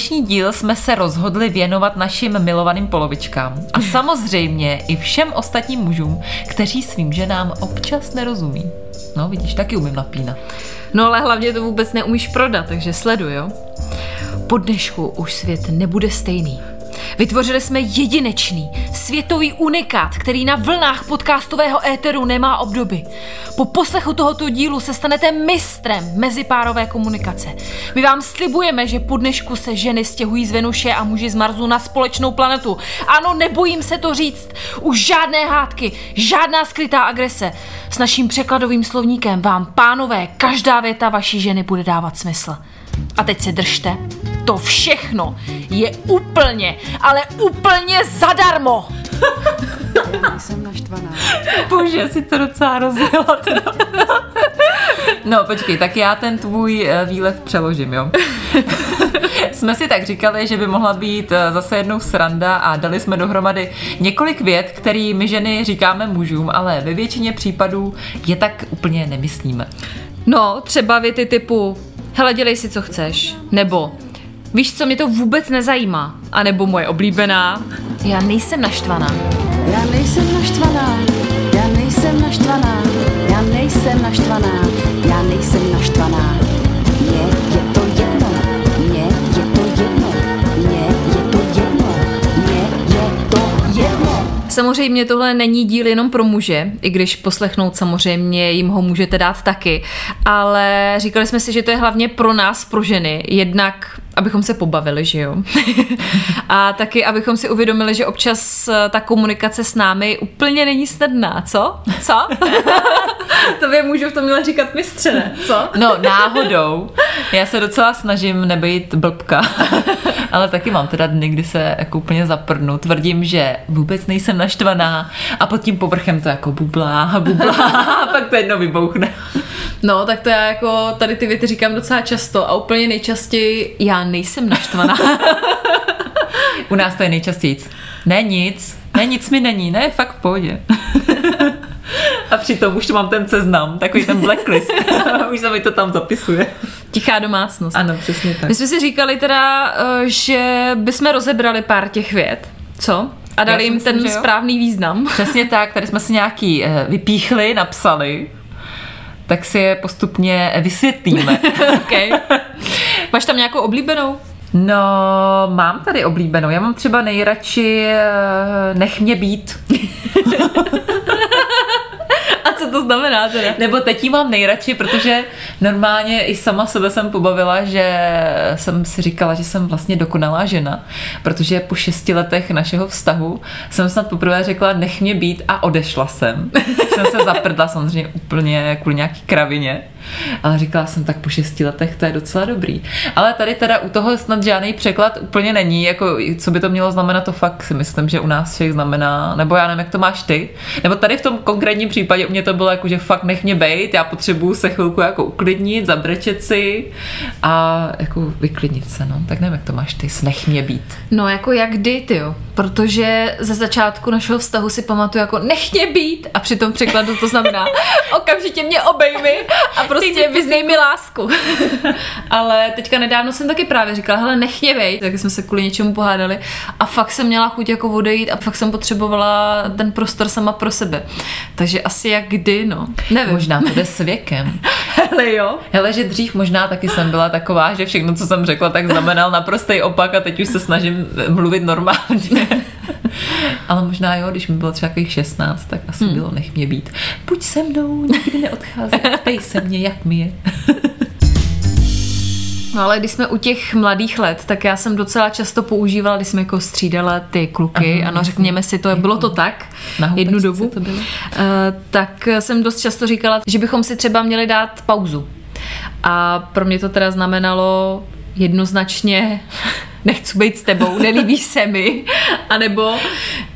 Dnešní díl jsme se rozhodli věnovat našim milovaným polovičkám a samozřejmě i všem ostatním mužům, kteří svým ženám občas nerozumí. No, vidíš, taky umím napínat. No ale hlavně to vůbec neumíš prodat, takže sleduj, jo? Po dnešku už svět nebude stejný. Vytvořili jsme jedinečný, světový unikát, který na vlnách podcastového éteru nemá obdoby. Po poslechu tohoto dílu se stanete mistrem mezipárové komunikace. My vám slibujeme, že po dnešku se ženy stěhují z Venuše a muži z Marsu na společnou planetu. Ano, nebojím se to říct. Už žádné hádky, žádná skrytá agrese. S naším překladovým slovníkem vám, pánové, každá věta vaší ženy bude dávat smysl. A teď se držte. To všechno je úplně, ale úplně zadarmo. jsem naštvaná. Bože, si to docela rozjela teda. No počkej, tak já ten tvůj eh, výlev přeložím, jo. jsme si tak říkali, že by mohla být eh, zase jednou sranda a dali jsme dohromady několik vět, který my ženy říkáme mužům, ale ve většině případů je tak úplně nemyslíme. No, třeba věty typu hele, dělej si, co chceš. Nebo víš, co mě to vůbec nezajímá. A nebo moje oblíbená, já nejsem naštvaná. Já nejsem naštvaná, já nejsem naštvaná, já nejsem naštvaná, já nejsem naštvaná. Mně je to jedno, mně je to jedno, mně je to jedno, mně je to jedno. Samozřejmě tohle není díl jenom pro muže, i když poslechnout samozřejmě jim ho můžete dát taky, ale říkali jsme si, že to je hlavně pro nás, pro ženy, jednak abychom se pobavili, že jo? a taky, abychom si uvědomili, že občas eh, ta komunikace s námi úplně není snadná, co? Co? to by můžu v tom měla říkat mistře, ne? Co? No, náhodou. Já se docela snažím nebejt blbka, ale taky mám teda dny, kdy se jako úplně zaprdnu. Tvrdím, že vůbec nejsem naštvaná a pod tím povrchem to jako bublá, bublá a pak to jedno vybouchne. No, tak to já jako tady ty věty říkám docela často a úplně nejčastěji já nejsem naštvaná. U nás to je nejčastěji. Ne nic, ne nic mi není, ne, fakt v pohodě. A přitom už mám ten seznam, takový ten blacklist. už se mi to tam zapisuje. Tichá domácnost. Ano, přesně tak. My jsme si říkali teda, eh, že bychom rozebrali pár těch vět. Co? A dali jim ten správný význam. Přesně tak, tady jsme si nějaký eh, vypíchli, napsali tak si je postupně vysvětlíme. okay. Máš tam nějakou oblíbenou? No, mám tady oblíbenou. Já mám třeba nejradši eh, Nech mě být. co to znamená teda? Nebo teď jí mám nejradši, protože normálně i sama sebe jsem pobavila, že jsem si říkala, že jsem vlastně dokonalá žena, protože po šesti letech našeho vztahu jsem snad poprvé řekla, nech mě být a odešla jsem. jsem se zaprdla samozřejmě úplně kvůli nějaký kravině. Ale říkala jsem, tak po šesti letech to je docela dobrý. Ale tady teda u toho snad žádný překlad úplně není, jako co by to mělo znamenat, to fakt si myslím, že u nás všech znamená, nebo já nevím, jak to máš ty. Nebo tady v tom konkrétním případě mě to bylo jako, že fakt nech mě bejt, já potřebuju se chvilku jako uklidnit, zabrečet si a jako vyklidnit se, no. Tak nevím, jak to máš ty, nech mě být. No jako jak kdy, ty jo. Protože ze začátku našeho vztahu si pamatuju jako nech mě být a při tom překladu to znamená okamžitě mě obejmi a prostě vyznej mi lásku. Ale teďka nedávno jsem taky právě říkala, hele, nech mě vejt, tak jsme se kvůli něčemu pohádali a fakt jsem měla chuť jako odejít a fakt jsem potřebovala ten prostor sama pro sebe. Takže asi jak kdy, no. Nevím. Možná to jde s věkem. Hele jo. Hele, že dřív možná taky jsem byla taková, že všechno, co jsem řekla, tak znamenal naprostý opak a teď už se snažím mluvit normálně. Ale možná jo, když mi bylo třeba takových 16, tak asi hmm. bylo nech mě být. Buď se mnou, nikdy neodcházet, pej se mě, jak mi je. No ale když jsme u těch mladých let, tak já jsem docela často používala, když jsme jako střídala ty kluky, Aha, ano, řekněme si to, bylo to tak, Na jednu dobu, to bylo. Uh, tak jsem dost často říkala, že bychom si třeba měli dát pauzu. A pro mě to teda znamenalo jednoznačně nechci být s tebou, nelíbí se mi, anebo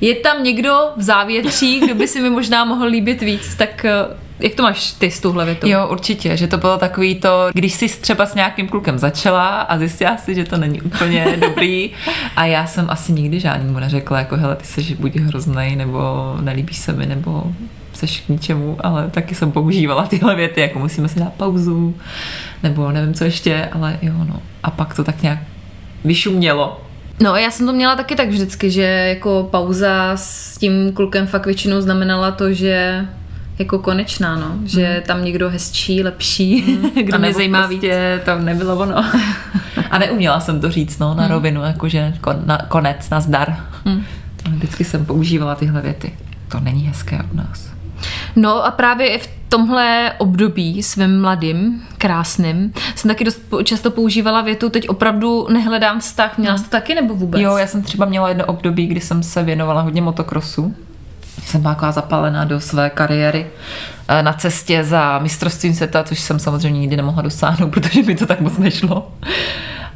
je tam někdo v závětří, kdo by si mi možná mohl líbit víc, tak eh, jak to máš ty s tuhle větou? Jo, určitě, že to bylo takový to, když jsi třeba s nějakým klukem začala a zjistila si, že to není úplně dobrý a já jsem asi nikdy žádnému neřekla, jako hele, ty jsi buď hroznej, nebo nelíbí se mi, nebo seš k ničemu, ale taky jsem používala tyhle věty, jako musíme si dát pauzu, nebo nevím co ještě, ale jo, no. A pak to tak nějak vyšumělo. No já jsem to měla taky tak vždycky, že jako pauza s tím klukem fakt většinou znamenala to, že jako konečná, no. Že Hmm. tam někdo hezčí, lepší, kdo A mě zajímá víc. prostě to nebylo ono. A neuměla jsem to říct, no, na rovinu, jakože kon, na, konec, nazdar. Hmm. Ale Vždycky jsem používala tyhle věty. To není hezké u nás. No a právě v tomhle období svým mladým, krásným, jsem taky dost často používala větu, teď opravdu nehledám vztah. Měla jsi to taky nebo vůbec? Jo, já jsem třeba měla jedno období, kdy jsem se věnovala hodně motokrosu. Jsem byla taková zapálená do své kariéry eh, na cestě za mistrovstvím světa, což jsem samozřejmě nikdy nemohla dosáhnout, protože mi to tak moc nešlo.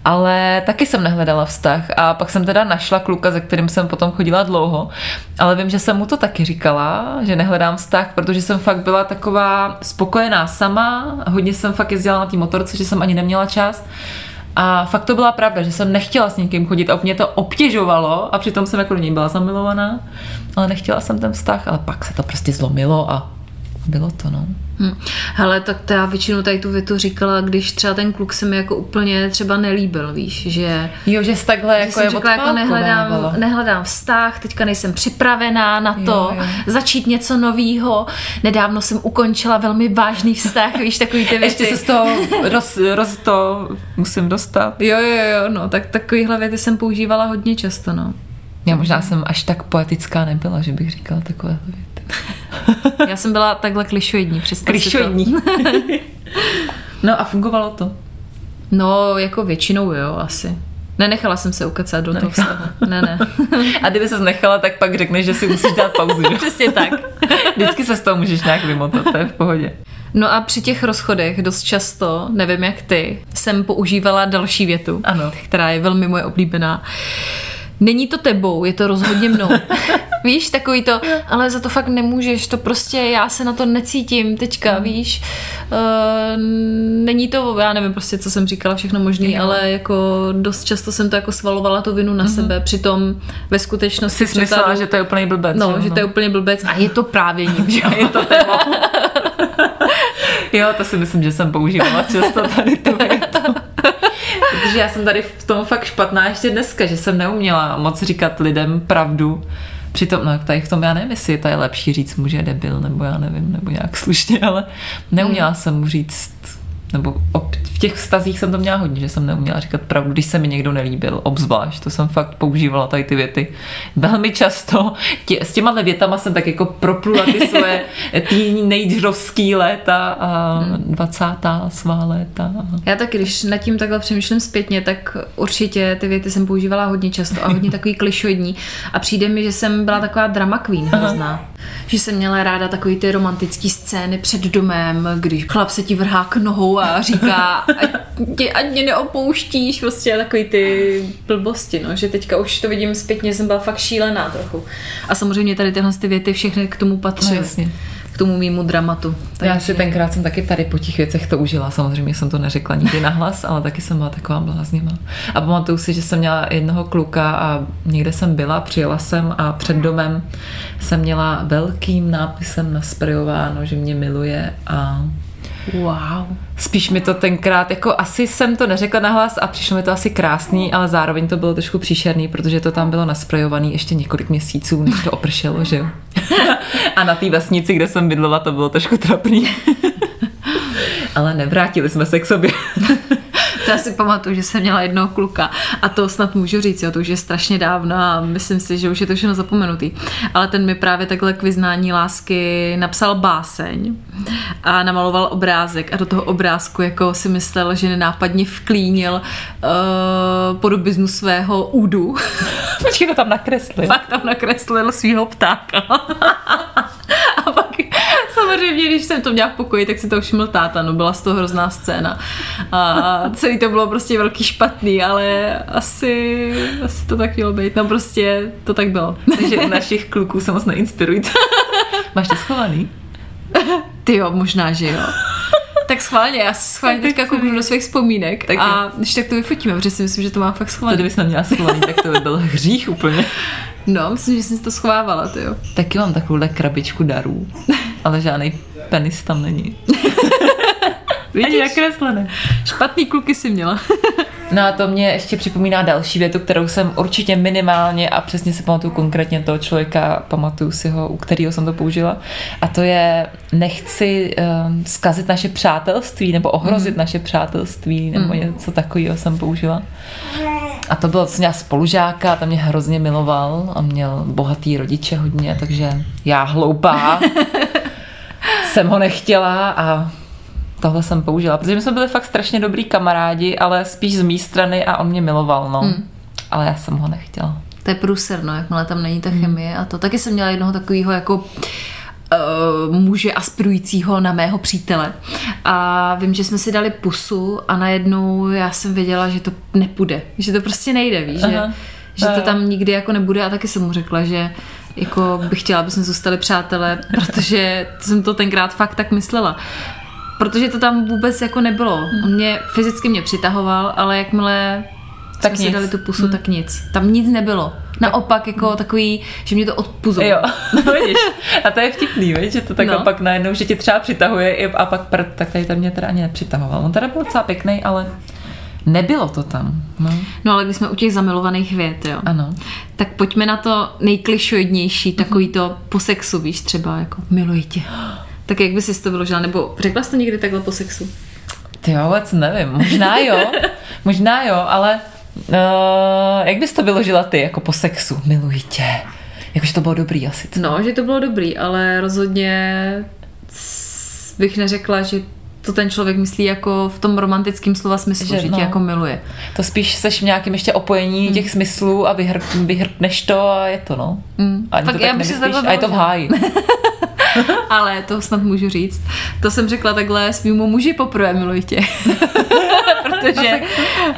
Ale taky jsem nehledala vztah a pak jsem teda našla kluka, se kterým jsem potom chodila dlouho, ale vím, že jsem mu to taky říkala, že nehledám vztah, protože jsem fakt byla taková spokojená sama, hodně jsem fakt jezdila na té motorce, že jsem ani neměla čas a fakt to byla pravda, že jsem nechtěla s někým chodit a mě to obtěžovalo a přitom jsem jako do něj byla zamilovaná, ale nechtěla jsem ten vztah, ale pak se to prostě zlomilo a bylo to, no. Hm. Hele, tak to já většinou tady tu větu říkala, když třeba ten kluk se mi jako úplně třeba nelíbil, víš, že Jo, že jsi takhle že jako jsem je řekla, jako nehledám, nehledám vztah, teďka nejsem připravená na to Jo, jo. začít něco novýho. Nedávno jsem ukončila velmi vážný vztah, víš, takový ty věci. Ještě se z toho roz, roz to musím dostat. Jo, jo, jo, no, tak takovýhle věty jsem používala hodně často, no. Já možná jsem až tak poetická nebyla, že bych říkala takové věty. Já jsem byla takhle klišoidní, to. Klišoidní. no a fungovalo to. No, jako většinou jo, asi. Nenechala jsem se ukecat do toho Nenechala. vztahu. Ne, ne. A kdyby se nechala, tak pak řekneš, že si musíš dát pauzu. Že? Přesně tak. Vždycky se z toho můžeš nějak vymotat, to je v pohodě. No a při těch rozchodech dost často, nevím jak ty, jsem používala další větu, Ano. která je velmi moje oblíbená. Není to tebou, je to rozhodně mnou. Víš, takový to, ale za to fakt nemůžeš, to prostě já se na to necítím teďka, víš. Uh, není to, já nevím prostě, co jsem říkala, všechno možný, Jo. ale jako dost často jsem to jako svalovala tu vinu na sebe, přitom ve skutečnosti Jsi myslela, překladu- že to je úplný blbec. No, jo, že to je úplně blbec a je to právě ním, že je to jo, to si myslím, že jsem používala často tady tu větu. Protože já jsem tady v tom fakt špatná ještě dneska, že jsem neuměla moc říkat lidem pravdu. Přitom, no tady v tom já nevím, jestli to je lepší říct muže je debil, nebo já nevím, nebo nějak slušně, ale neuměla jsem mu říct, nebo ob, v těch vztazích jsem to měla hodně, že jsem neuměla říkat pravdu, když se mi někdo nelíbil, obzvlášť, to jsem fakt používala tady ty věty. Velmi často tě, s těma větama jsem tak jako proplula ty své tý nejdřovský léta a 20. svá léta. Já taky, když nad tím takhle přemýšlím zpětně, tak určitě ty věty jsem používala hodně často a hodně takový klišoidní. A přijde mi, že jsem byla taková drama queen hrozná. Že jsem měla ráda takový ty romantické scény před domem, když chlap se ti vrhá k nohou a říká, ať, tě, ať mě neopouštíš, prostě takový ty blbosti, no. Že teďka už to vidím zpětně, jsem byla fakt šílená trochu. A samozřejmě tady tyhle ty věty všechny k tomu patří. No, jasně. Tomu mýmu dramatu. Já si tenkrát jsem taky tady po těch věcech to užila. Samozřejmě jsem to neřekla nikdy nahlas, ale taky jsem byla taková bláznivá. A pamatuju si, že jsem měla jednoho kluka a někde jsem byla, přijela jsem a před domem jsem měla velkým nápisem nasprejováno, že mě miluje a Wow. Spíš mi to tenkrát, jako asi jsem to neřekla nahlas a přišlo mi to asi krásný, ale zároveň to bylo trošku příšerný, protože to tam bylo nasprejovaný ještě několik měsíců, než to opršelo, že jo. a na té vesnici, kde jsem bydlela, to bylo trošku trapný. ale nevrátili jsme se k sobě. To já si pamatuju, že jsem měla jednoho kluka a to snad můžu říct, jo, to už je strašně dávno a myslím si, že už je to všechno zapomenutý. Ale ten mi právě takhle k vyznání lásky napsal báseň a namaloval obrázek a do toho obrázku jako si myslel, že nenápadně vklínil uh, podobiznu svého údu. Počkej, to tam nakresli. Pak tam nakreslil svého ptáka. samozřejmě, když jsem to měla v pokoji, tak si to všiml táta, no byla z toho hrozná scéna. A celý to bylo prostě velký špatný, ale asi, asi to tak mělo být. No prostě to tak bylo. Takže u našich kluků se moc neinspirujte. Máš to schovaný? Ty jo, možná, že jo. Tak schválně, já si schválně teďka kouknu do svých vzpomínek Taky. a když tak to vyfotíme, protože si myslím, že to mám fakt To schválně. kdybys neměla schovaný, tak to by byl hřích úplně. No, myslím, že jsem si to schovávala, ty jo. Taky mám takovouhle krabičku darů, ale žádný penis tam není. Ani nakreslené. Špatný kluky si měla. No a to mě ještě připomíná další větu, kterou jsem určitě minimálně a přesně si pamatuju konkrétně toho člověka, pamatuju si ho, u kterého jsem to použila. A to je, nechci um, zkazit naše přátelství nebo ohrozit mm. naše přátelství nebo mm. něco takového jsem použila. A to bylo, co měla spolužáka, tam mě hrozně miloval a měl bohatý rodiče hodně, takže já hloupá jsem ho nechtěla a tohle jsem použila, protože my jsme byli fakt strašně dobrý kamarádi, ale spíš z mé strany a on mě miloval, no. Hmm. Ale já jsem ho nechtěla. To je průser, no, jakmile tam není ta chemie a to. Taky jsem měla jednoho takového jako uh, muže aspirujícího na mého přítele. A vím, že jsme si dali pusu a najednou já jsem věděla, že to nepůjde. Že to prostě nejde, víš, že, Aha. že to tam nikdy jako nebude a taky jsem mu řekla, že jako bych chtěla, aby jsme zůstali přátelé, protože jsem to tenkrát fakt tak myslela. Protože to tam vůbec jako nebylo. On mě fyzicky mě přitahoval, ale jakmile Tak jsme si nic. dali tu pusu, hmm. tak nic. Tam nic nebylo. Naopak jako takový, že mě to odpuzovalo. Jo, no vidíš. A to je vtipný, víš, že to tak No. pak najednou, že tě třeba přitahuje a pak prd, tak tady ten mě teda ani nepřitahoval. On teda byl docela pěkný, ale nebylo to tam. No, No ale když jsme u těch zamilovaných vět, jo. ano. Tak pojďme na to nejklišoidnější, takový to po sexu, víš, třeba jako miluji tě. Tak jak by si to vyložila, nebo řekla jsi to někdy takhle po sexu? Ty jo, vůbec nevím. Možná jo, možná jo, ale uh, jak bys to vyložila ty, jako po sexu? Miluji tě. Jakože to bylo dobrý asi. co? No, že to bylo dobrý, ale rozhodně bych neřekla, že to ten člověk myslí jako v tom romantickém slova smyslu, že, Že že tě no. jako miluje. To spíš seš v nějakém ještě opojení hmm. těch smyslů a vyhrp, vyhrpneš to a je to, no. Hmm. Ani Fakt to tak já bych si nemyslíš takhle a je to v háji. Ale to snad můžu říct. To jsem řekla takhle svýmu muži poprvé, miluji tě. Protože,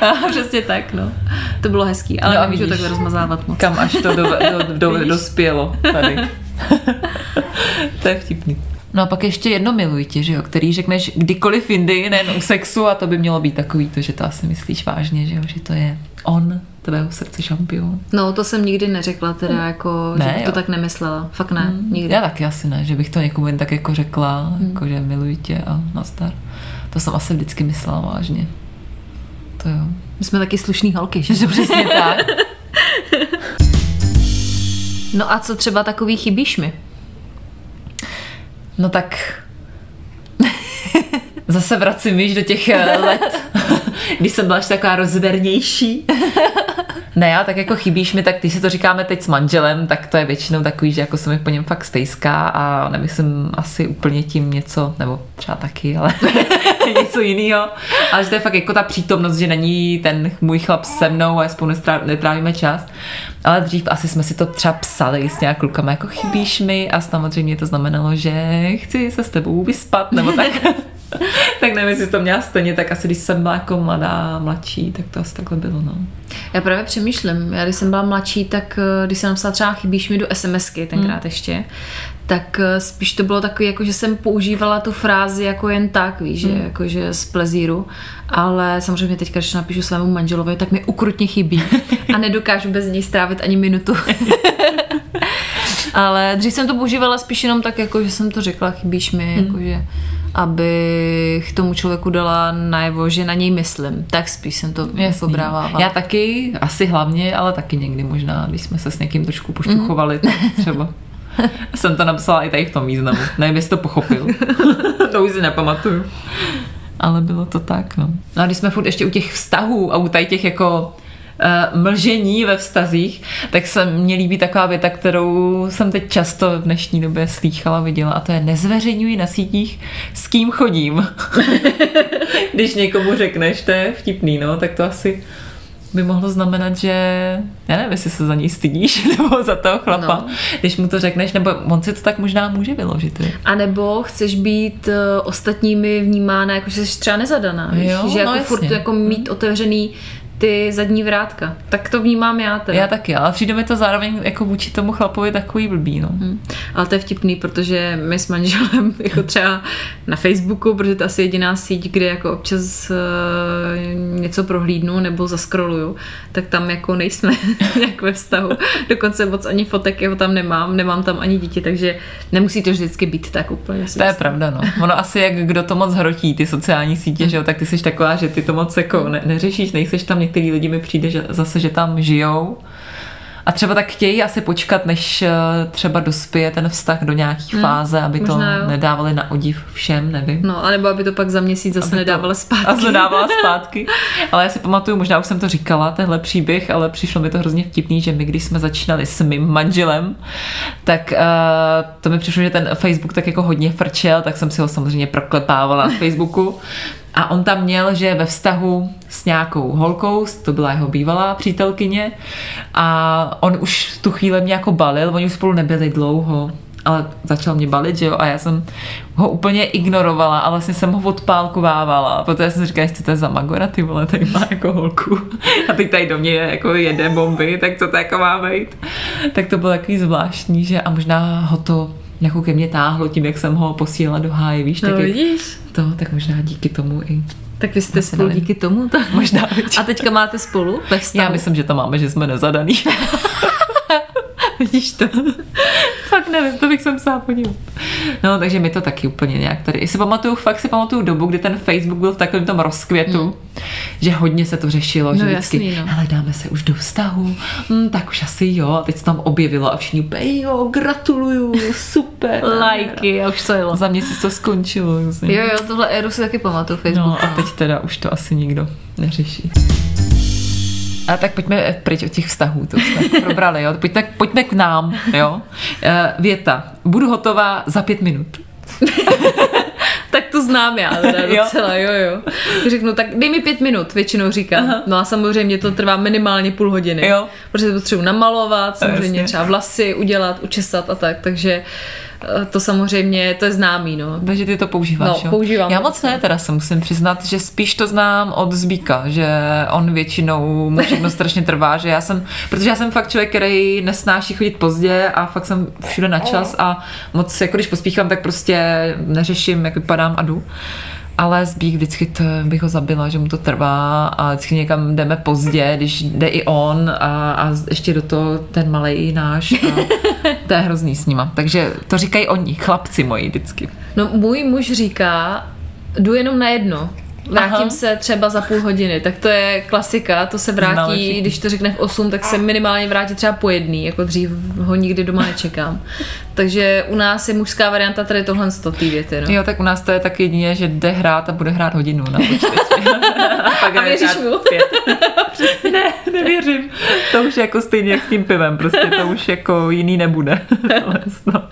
a, přesně tak, no. To bylo hezký, ale No no, a nemůžu takhle rozmazávat moc. Kam až to do, do, do, dospělo tady. to je vtipný. No a pak ještě jedno miluji tě, že jo, který řekneš kdykoliv jindy, nejen u sexu a to by mělo být takový to, že to asi myslíš vážně, že jo, že to je on, tvého srdce šampion. No, to jsem nikdy neřekla, teda jako, Ne, že bych to tak nemyslela. Fakt ne, nikdy. Já taky asi ne, že bych to někomu jen tak jako řekla, Hmm. jako že miluji tě a nazdar. To jsem asi vždycky myslela vážně. To jo. My jsme taky slušný holky, že? Že přesně tak. No a co třeba takový chybíš mi? No tak zase vracím již do těch eh, let, když jsem byla ještě taková rozvernější. Ne, já tak jako chybíš mi, tak když si to říkáme teď s manželem, tak to je většinou takový, že jako se mi po něm fakt stejská a nemyslím asi úplně tím něco, nebo třeba taky, ale něco jiného. Ale že to je fakt jako ta přítomnost, že není ten můj chlap se mnou a spolu netrávíme čas. Ale dřív asi jsme si to třeba psali s nějak klukama, jako chybíš mi a samozřejmě to znamenalo, že chci se s tebou vyspat, nebo tak. tak nevím, jestli to měla stejně, tak asi když jsem byla jako mladá, mladší, tak to asi takhle bylo, no. Já právě přemýšlím, já když jsem byla mladší, tak eh, když jsem napsala třeba chybíš mi do SMSky tenkrát hmm. ještě, tak eh, spíš to bylo takový, jako že jsem používala tu frázi jako jen tak, víš, hmm. že, jako že z plezíru, ale samozřejmě teď, když napíšu svému manželovi, tak mi ukrutně chybí a nedokážu bez něj strávit ani minutu. ale dřív jsem to používala spíš jenom tak, jako že jsem to řekla, chybíš mi, hmm. jako že abych tomu člověku dala najevo, že na něj myslím. Tak spíš jsem to Jasný. pobrávávala. Já taky, asi hlavně, ale taky někdy možná, když jsme se s někým trošku pošťuchovali, tak třeba. Jsem to napsala i tady v tom významu. Nevím, jestli to pochopil. to už si nepamatuju. Ale bylo to tak, no. No a když jsme furt ještě u těch vztahů a u tady těch jako mlžení ve vztazích, tak se mně líbí taková věta, kterou jsem teď často v dnešní době slýchala, viděla a to je nezveřejňuji na sítích, s kým chodím. Když někomu řekneš, to je vtipný, no, tak to asi by mohlo znamenat, že já nevím, jestli se za něj stydíš nebo za toho chlapa, no. když mu to řekneš, nebo on si to tak možná může vyložit. Je. A nebo chceš být uh, ostatními vnímána, jako že jsi třeba nezadaná, víš? Jo, že jako no furt jasně. jako mít otevřený ty zadní vrátka. Tak to vnímám já teda. Já taky, ale přijde mi to zároveň jako vůči tomu chlapovi takový blbý, no. Hm. Ale to je vtipný, protože my s manželem jako třeba na Facebooku, protože to je asi jediná síť, kde jako občas uh, něco prohlídnu nebo zaskroluju, tak tam jako nejsme nějak ve vztahu. Dokonce moc ani fotek jeho tam nemám, nemám tam ani dítě, takže nemusí to vždycky být tak úplně. To je pravda, no. Ono asi jak kdo to moc hrotí, ty sociální sítě, že jo, tak ty jsi taková, že ty to moc jako ne, neřešíš, nejseš tam, některý lidi mi přijde, že zase, že tam žijou. A třeba tak chtějí asi počkat, než eh, třeba dospěje ten vztah do nějaký fáze, aby to jo. nedávali na odiv všem, nevím. No, anebo aby to pak za měsíc zase Aby to- nedávala zpátky. A zadávala zpátky. Ale já si pamatuju, možná už jsem to říkala, tenhle příběh, ale přišlo mi to hrozně vtipný, že my, když jsme začínali s mým manželem, tak uh, to mi přišlo, že ten Facebook tak jako hodně frčel, tak jsem si ho samozřejmě proklepávala na Facebooku. A on tam měl, že ve vztahu s nějakou holkou, to byla jeho bývalá přítelkyně, a on už tu chvíli mě jako balil, oni už spolu nebyli dlouho, ale začal mě balit, že jo, a já jsem ho úplně ignorovala a vlastně jsem ho odpálkovávala, protože jsem říkala, jestli to je za Magora, ty vole, tady má jako holku a teď tady do mě jako jede bomby, tak co to jako má být? Tak to bylo takový zvláštní, že a možná ho to jako ke mně táhlo tím, jak jsem ho posílala do háje, víš, tak No, jak vidíš? to, tak možná díky tomu i Tak vy jste spolu díky tomu. Tak... možná. A teďka máte spolu ve? Já myslím, že to máme, že jsme nezadaný. Vidíš to? Fakt nevím, to bych se musela podívat. No, takže mi to taky úplně nějak tady. I si pamatuju, fakt si pamatuju dobu, kdy ten Facebook byl v takovém tom rozkvětu, hmm. že hodně se to řešilo, že No, vždycky, jasný, no. hele, dáme se už do vztahu, hm, tak už asi jo. A teď se tam objevilo a všichni úplně, jo, gratuluju, super. Lajky, a už to jelo. Za měsíc to skončilo. Vlastně. Jo, jo, tohle éru si taky pamatuju Facebook. No a teď teda už to asi nikdo neřeší. A tak pojďme pryč od těch vztahů, to jsme probrali, jo. Pojďme, pojďme k nám, jo. Eh, Věta. Budu hotová za pět minut. Tak to znám já teda Jo. docela, jo, jo. Řeknu, tak dej mi pět minut, většinou říkám. Aha. No a samozřejmě to trvá minimálně půl hodiny. Jo. Protože potřebuji namalovat, samozřejmě třeba vlasy udělat, učesat a tak, takže eh, to samozřejmě, to je známý, no. Takže ty to používáš, No, jo? používám Já moc ne, teda se musím přiznat, že spíš to znám od Zbíka, že on většinou mu všechno strašně trvá, že já jsem, protože já jsem fakt člověk, který nesnáší chodit pozdě a fakt jsem všude na čas a moc, jako když pospíchám, tak prostě neřeším, jak vypadám a jdu. Ale Zbík vždycky to bych ho zabila, že mu to trvá a vždycky někam jdeme pozdě, když jde i on a, a ještě do toho ten malej náš. A to je hrozný s nima. Takže to říkají oni, chlapci moji vždycky. No můj muž říká, jdu jenom na jedno. Vrátím Aha. Se třeba za půl hodiny, tak to je klasika, to se vrátí, když to řekne v 8, tak se minimálně vrátí třeba po jedný, jako dřív ho nikdy doma nečekám. Takže u nás je mužská varianta tady tohle z té věty, no. Jo, tak u nás to je tak jedině, že jde hrát a bude hrát hodinu na počítači. a pak A věříš mu? Přesně, ne, nevěřím. To už je jako stejně jak s tím pivem, prostě to už jako jiný nebude. No.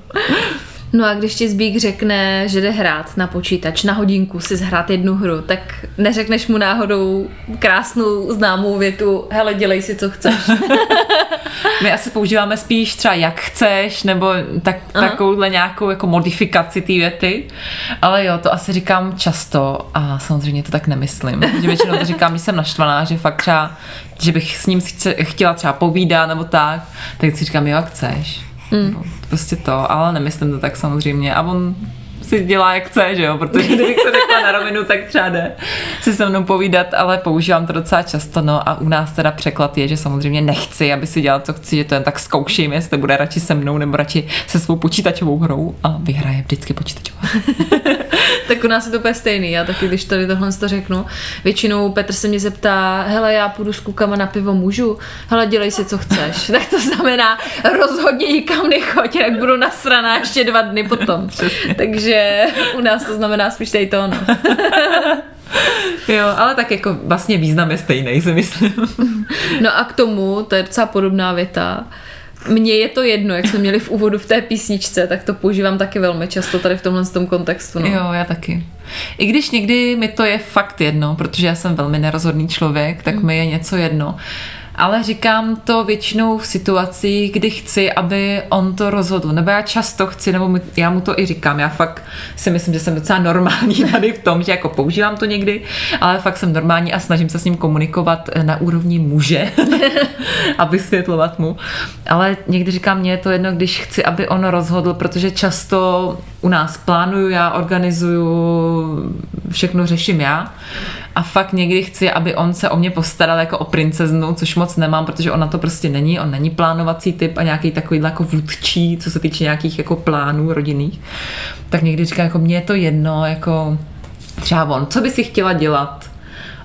No a když ti Zbík řekne, že jde hrát na počítač, na hodinku si zhrát jednu hru, tak neřekneš mu náhodou krásnou známou větu, hele, dělej si, co chceš. My asi používáme spíš třeba jak chceš, nebo tak, Aha. takovouhle nějakou jako modifikaci té věty. Ale jo, to asi říkám často a samozřejmě to tak nemyslím. Že většinou to říkám, když jsem naštvaná, že fakt třeba, že bych s ním chtěla třeba povídat nebo tak, tak si říkám, jo, jak chceš. Mm. Prostě to, ale nemyslím to tak samozřejmě. A on si dělá jak chce, že jo, protože kdybych to řekla na rovinu, tak třeba jde si se mnou povídat, ale používám to docela často, no a u nás teda překlad je, že samozřejmě nechci, aby si dělal, co chci, že to jen tak zkouším, jestli bude radši se mnou nebo radši se svou počítačovou hrou a vyhraje vždycky počítačová. tak u nás je to úplně stejný. Já taky, když tady tohle to řeknu, většinou Petr se mě zeptá, hele, já půjdu s klukama na pivo, můžu? Hele, dělej si, co chceš. tak to znamená, rozhodně nikam nechoď, jak budu nasraná ještě dva dny potom. Takže u nás to znamená spíš tady to, no. Jo, ale tak jako vlastně význam je stejný, si myslím. No a k tomu, to je docela podobná věta, mně je to jedno, jak jsme měli v úvodu v té písničce, tak to používám taky velmi často tady v tomhle tom kontextu. No. Jo, já taky. I když někdy mi to je fakt jedno, protože já jsem velmi nerozhodný člověk, tak mi je něco jedno. Ale říkám to většinou v situacích, kdy chci, aby on to rozhodl. Nebo já často chci, nebo mu, já mu to i říkám. Já fakt si myslím, že jsem docela normální tady v tom, že jako používám to někdy, ale fakt jsem normální a snažím se s ním komunikovat na úrovni muže a vysvětlovat mu. Ale někdy říkám, mně je to jedno, když chci, aby on rozhodl, protože často u nás plánuju, já organizuju, všechno řeším já a fakt někdy chci, aby on se o mě postaral jako o princeznu, což moc nemám, protože ona to prostě není, on není plánovací typ a nějaký takový jako vůdčí, co se týče nějakých jako plánů rodinných, tak někdy říká, jako mně je to jedno, jako třeba on, co by si chtěla dělat?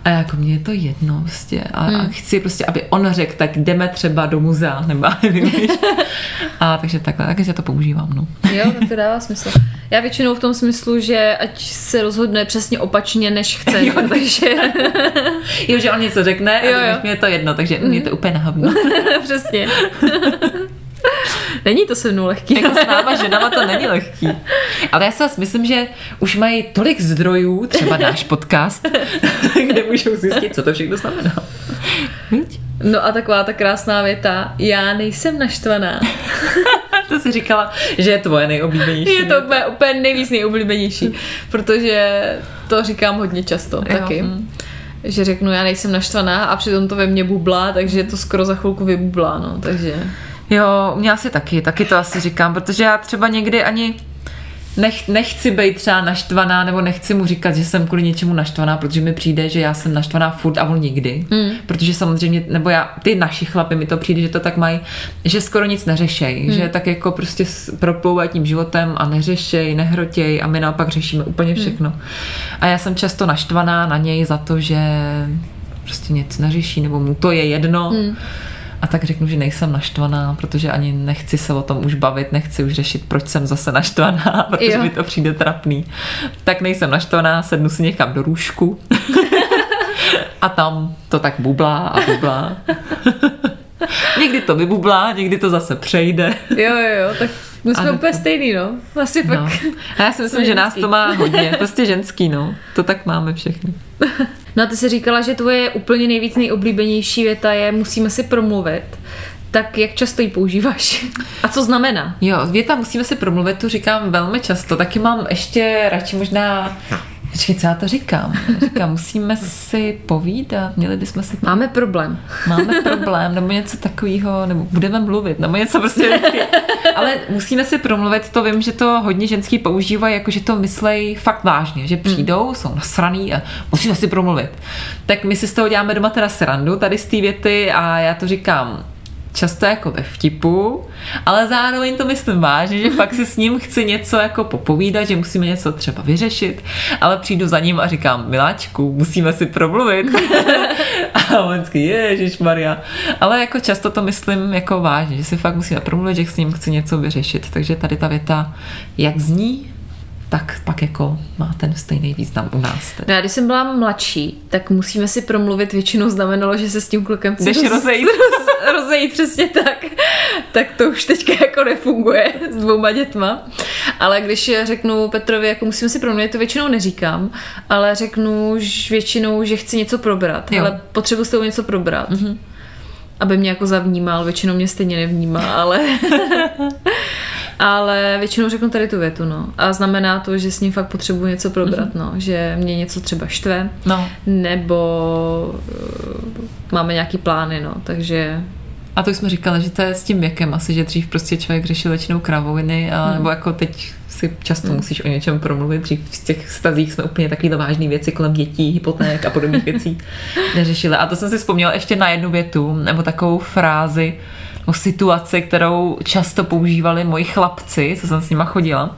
A jako mně je to jedno prostě a, hmm. a chci prostě, aby on řekl, tak jdeme třeba do muzea, nebo nevím, A takže takhle, takže to používám, no. Jo, tak to dává smysl. Já většinou v tom smyslu, že ať se rozhodne přesně opačně, než chce, jo. takže... jo, že on něco řekne jo, a jo. mě je to jedno, takže mm. mě je to úplně nahavno. Přesně. Není to se mnou lehký. Jako s náma ženama to není lehký. Ale já si myslím, že už mají tolik zdrojů, třeba náš podcast, kde můžou zjistit, co to všechno znamená. No a taková ta krásná věta, já nejsem naštvaná. to si říkala, že je tvoje nejoblíbenější. Je to úplně, úplně nejvíc nejoblíbenější, protože to říkám hodně často jo. taky. Hmm. Že řeknu, já nejsem naštvaná a přitom to ve mně bublá, takže to skoro za chvilku vybublá, no, takže... Jo, mě asi taky, taky to asi říkám, protože já třeba někdy ani nech, nechci být třeba naštvaná, nebo nechci mu říkat, že jsem kvůli něčemu naštvaná, protože mi přijde, že já jsem naštvaná furt a on nikdy. Mm. Protože samozřejmě, nebo já, ty naši chlapy mi to přijde, že to tak mají, že skoro nic neřešej, mm. že tak jako prostě proplouvají tím životem a neřešej, nehrotěj a my naopak řešíme úplně hmm. všechno. Mm. A já jsem často naštvaná na něj za to, že prostě nic neřeší, nebo mu to je jedno. Mm a tak řeknu, že nejsem naštvaná, protože ani nechci se o tom už bavit, nechci už řešit, proč jsem zase naštvaná, protože jo. mi to přijde trapný. Tak nejsem naštvaná, sednu si někam do růžku a tam to tak bublá a bublá. někdy to vybublá, někdy to zase přejde. jo, jo, jo, tak my jsme úplně to... stejný, no. Asi no. fakt. A já si myslím, že nás to má hodně. Prostě ženský, no. To tak máme všechny. No a ty jsi říkala, že tvoje úplně nejvíc nejoblíbenější věta je musíme si promluvit. Tak jak často ji používáš? A co znamená? Jo, věta musíme si promluvit, tu říkám velmi často. Taky mám ještě radši možná Počkej, co já to říkám? Říkám, musíme si povídat, měli bychom si... Máme problém. Máme problém, nebo něco takového, nebo budeme mluvit, nebo něco prostě Ale musíme si promluvit, to vím, že to hodně ženský používají, jako že to myslej fakt vážně, že přijdou, hmm. jsou nasraný a musíme si promluvit. Tak my si z toho děláme doma teda srandu, tady z té věty a já to říkám, často jako ve vtipu, ale zároveň to myslím vážně, že fakt si s ním chci něco jako popovídat, že musíme něco třeba vyřešit, ale přijdu za ním a říkám, miláčku, musíme si promluvit. a on ježiš Maria. Ale jako často to myslím jako vážně, že si fakt musíme promluvit, že s ním chci něco vyřešit. Takže tady ta věta, jak zní, tak pak jako má ten stejný význam u nás. Tedy. No já když jsem byla mladší, tak musíme si promluvit, většinou znamenalo, že se s tím klukem chci roz, rozejít. Roz, rozejít, přesně tak. Tak to už teďka jako nefunguje s dvouma dětma. Ale když řeknu Petrovi, jako musíme si promluvit, to většinou neříkám, ale řeknu většinou, že chci něco probrat. Jo. Ale potřebuji s tou něco probrat. Mm-hmm aby mě jako zavnímal, většinou mě stejně nevnímá, ale ale většinou řeknu tady tu větu, no. A znamená to, že s ním fakt potřebuji něco probrat, mm-hmm. no. Že mě něco třeba štve, no. nebo uh, máme nějaký plány, no. Takže a to jsme říkali, že to je s tím věkem asi, že dřív prostě člověk řešil většinou kravoviny, a, hmm. nebo jako teď si často hmm. musíš o něčem promluvit. Dřív v těch stazích jsme úplně takové vážné věci kolem dětí, hypoték a podobných věcí neřešili. A to jsem si vzpomněla ještě na jednu větu, nebo takovou frázi, o situaci, kterou často používali moji chlapci, co jsem s nima chodila,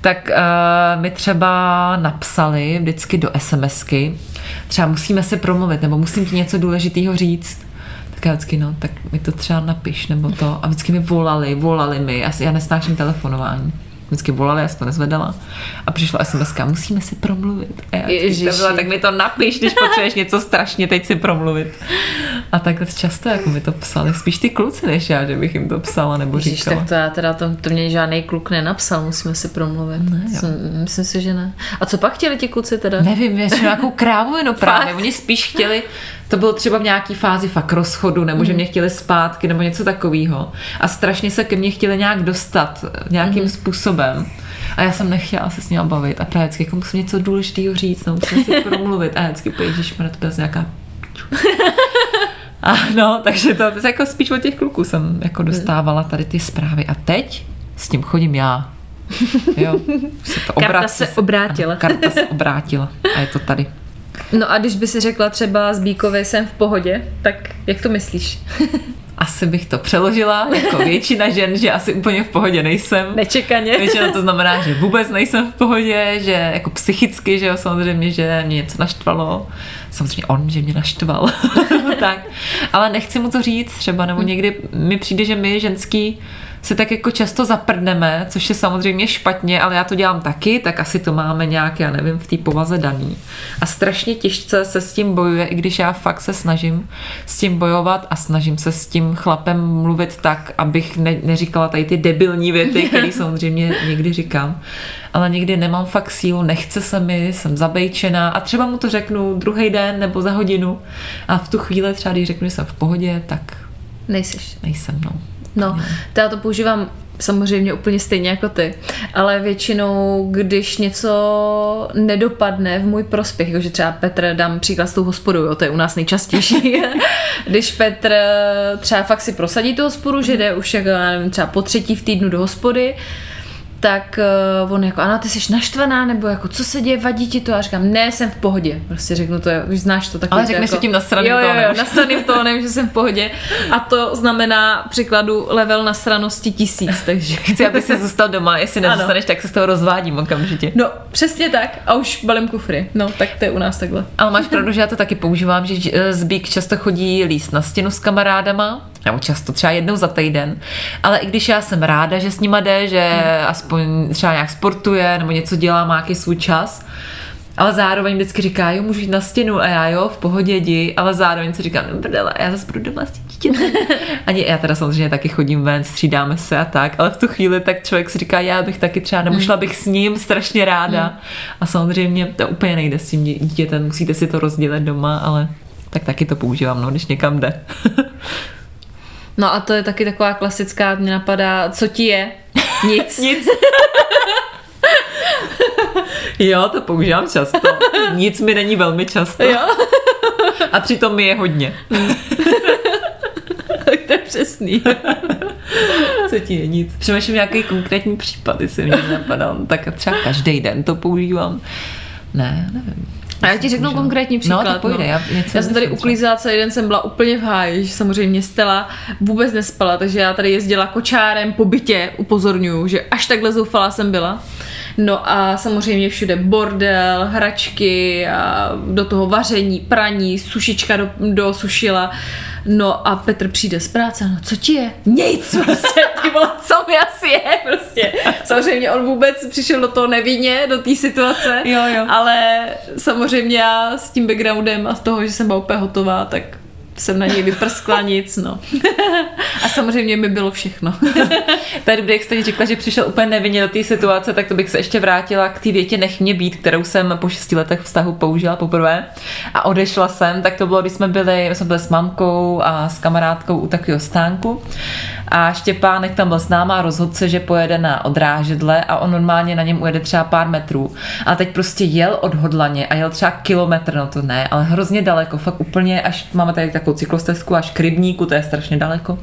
tak uh, mi třeba napsali vždycky do SMSky, třeba musíme se promluvit, nebo musím ti něco důležitého říct. Tak já vždycky, no, tak mi to třeba napiš, nebo to. A vždycky mi volali, volali mi, asi já nesnáším telefonování. Vždycky volali, já jsem to nezvedala. A přišla SMS, musíme si promluvit. A já to byla, tak mi to napiš, když potřebuješ něco strašně teď si promluvit. A takhle často jako mi to psali, spíš ty kluci než já, že bych jim to psala nebo Ježiš, říkala. tak to já teda, to, to mě žádný kluk nenapsal, musíme si promluvit. Ne, jo. Myslím si, že ne. A co pak chtěli ti kluci teda? Nevím, většinou nějakou krávovinu právě. Fakt? Oni spíš chtěli, to bylo třeba v nějaký fázi fakt rozchodu, nebo že mě chtěli zpátky, nebo něco takového. A strašně se ke mně chtěli nějak dostat nějakým způsobem. A já jsem nechtěla se s ním bavit. A právě vždycky jako musím něco důležitého říct, no, musím si promluvit. A já vždycky poježíš, to byla nějaká a no, takže to, to jako spíš od těch kluků jsem jako dostávala tady ty zprávy. A teď s tím chodím já. Jo, se to Karta obrací se obrátila. Ano, karta se obrátila a je to tady. No a když by si řekla třeba Zbíkovi jsem v pohodě, tak jak to myslíš? Asi bych to přeložila jako většina žen, že asi úplně v pohodě nejsem. Nečekaně. Většinou to znamená, že vůbec nejsem v pohodě, že jako psychicky, že jo, samozřejmě, že mě něco naštvalo. Samozřejmě on, že mě naštval. tak. Ale nechci mu to říct třeba, nebo někdy mi přijde, že my ženský se tak jako často zaprdneme, což je samozřejmě špatně, ale já to dělám taky, tak asi to máme nějak, já nevím, v té povaze daný. A strašně těžce se s tím bojuje, i když já fakt se snažím s tím bojovat a snažím se s tím chlapem mluvit tak, abych ne, neříkala tady ty debilní věty, které samozřejmě někdy říkám. Ale někdy nemám fakt sílu, nechce se mi, jsem zabejčená a třeba mu to řeknu druhý den nebo za hodinu a v tu chvíli třeba, když řeknu, že jsem v pohodě, tak Nejsiš. nejsem, no. No, to já to používám samozřejmě úplně stejně jako ty, ale většinou, když něco nedopadne v můj prospěch, jakože třeba Petr, dám příklad s tou hospodou, jo, to je u nás nejčastější, když Petr třeba fakt si prosadí tu hospodu, že jde už jako, já nevím, třeba po třetí v týdnu do hospody, tak uh, on jako, ano, ty jsi naštvaná, nebo jako, co se děje, vadí ti to? A říkám, ne, jsem v pohodě. Prostě řeknu to, už znáš to takový. Ale to řekneš jako, to tím nasraným jo, jo, jo, tónem. nasraným tónem, že jsem v pohodě. A to znamená příkladu level nasranosti tisíc, takže. Chci, aby si zůstal doma, jestli Ano. nezůstaneš, tak se z toho rozvádím okamžitě. No, přesně tak. A už balím kufry. No, tak to je u nás takhle. Ale máš pravdu, že já to taky používám, že eh, Zbík často chodí líst na stěnu s kamarádama, nebo často třeba jednou za týden, ale i když já jsem ráda, že s nima jde, že aspoň třeba nějak sportuje nebo něco dělá, má nějaký svůj čas, ale zároveň vždycky říká, jo, můžu jít na stěnu. A já jo, v pohodě jdi, ale zároveň si říkám, no prdele, já zase budu doma s dítětem. Ani já teda samozřejmě taky chodím ven, střídáme se a tak, ale v tu chvíli tak člověk si říká, já bych taky třeba, nebo šla bych s ním strašně ráda. A samozřejmě to úplně nejde s tím dítětem, musíte si to rozdělit doma, ale tak taky to používám, no, když někam jde. No a to je taky taková klasická, mě napadá, co ti je? Nic. Nic. jo, to používám často. Nic mi není velmi často. Jo, A přitom mi je hodně. tak to je přesný. Co ti je nic? Přemýšlím nějaký konkrétní případ, jestli mě napadá. No, Tak třeba každý den to používám. Ne, nevím. A já ti řeknu konkrétní příklad. No, tak pojde, já něco já jsem tady uklízela celý den, jsem byla úplně v háji, že samozřejmě Stella vůbec nespala, takže já tady jezdila kočárem po bytě, upozorňuju, že až takhle zoufalá jsem byla. No a samozřejmě všude bordel, hračky a do toho vaření, praní, sušička do, do sušila. No a Petr přijde z práce, no co ti je? Nic prostě, ty vole, co mi asi je prostě. Samozřejmě on vůbec přišel do toho nevinně, do té situace, Jo, jo. ale samozřejmě já s tím backgroundem a z toho, že jsem byla úplně hotová, tak jsem na něj vyprskla nic, no. A samozřejmě mi bylo všechno. Dobré, jak jste řekla, že přišel úplně nevinně do té situace, tak to bych se ještě vrátila k té větě nech mě být, kterou jsem po šesti letech vztahu použila poprvé a odešla jsem, tak to bylo, když jsme byli, jsme byli s mamkou a s kamarádkou u takového stánku a Štěpánek tam byl s náma a rozhodl se, že pojede na odrážedle a on normálně na něm ujede třeba pár metrů. A teď prostě jel odhodlaně a jel třeba kilometr, no to ne, ale hrozně daleko, fakt úplně, až máme tady takovou cyklostezku až k rybníku, to je strašně daleko.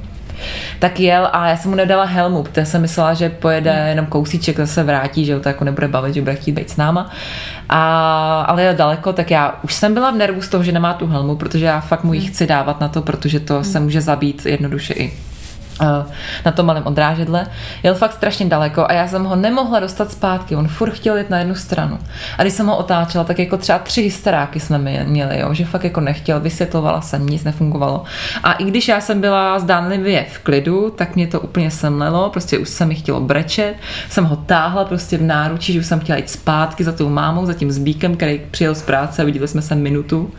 Tak jel a já jsem mu nedala helmu, protože jsem myslela, že pojede jenom kousíček, zase vrátí, že ho to jako nebude bavit, že bude chtít být s náma. A, ale je daleko, tak já už jsem byla v nervu z toho, že nemá tu helmu, protože já fakt mu ji chci dávat na to, protože to se může zabít jednoduše i na tom malém odrážedle, jel fakt strašně daleko a já jsem ho nemohla dostat zpátky, on furt chtěl jít na jednu stranu. A když jsem ho otáčela, tak jako třeba tři hysteráky jsme měli, jo, že fakt jako nechtěl, vysvětlovala jsem, nic nefungovalo. A i když já jsem byla zdánlivě v klidu, tak mě to úplně semlelo, prostě už se mi chtělo brečet, jsem ho táhla prostě v náručí, že už jsem chtěla jít zpátky za tou mámou, za tím zbíkem, který přijel z práce, viděli jsme se minutu.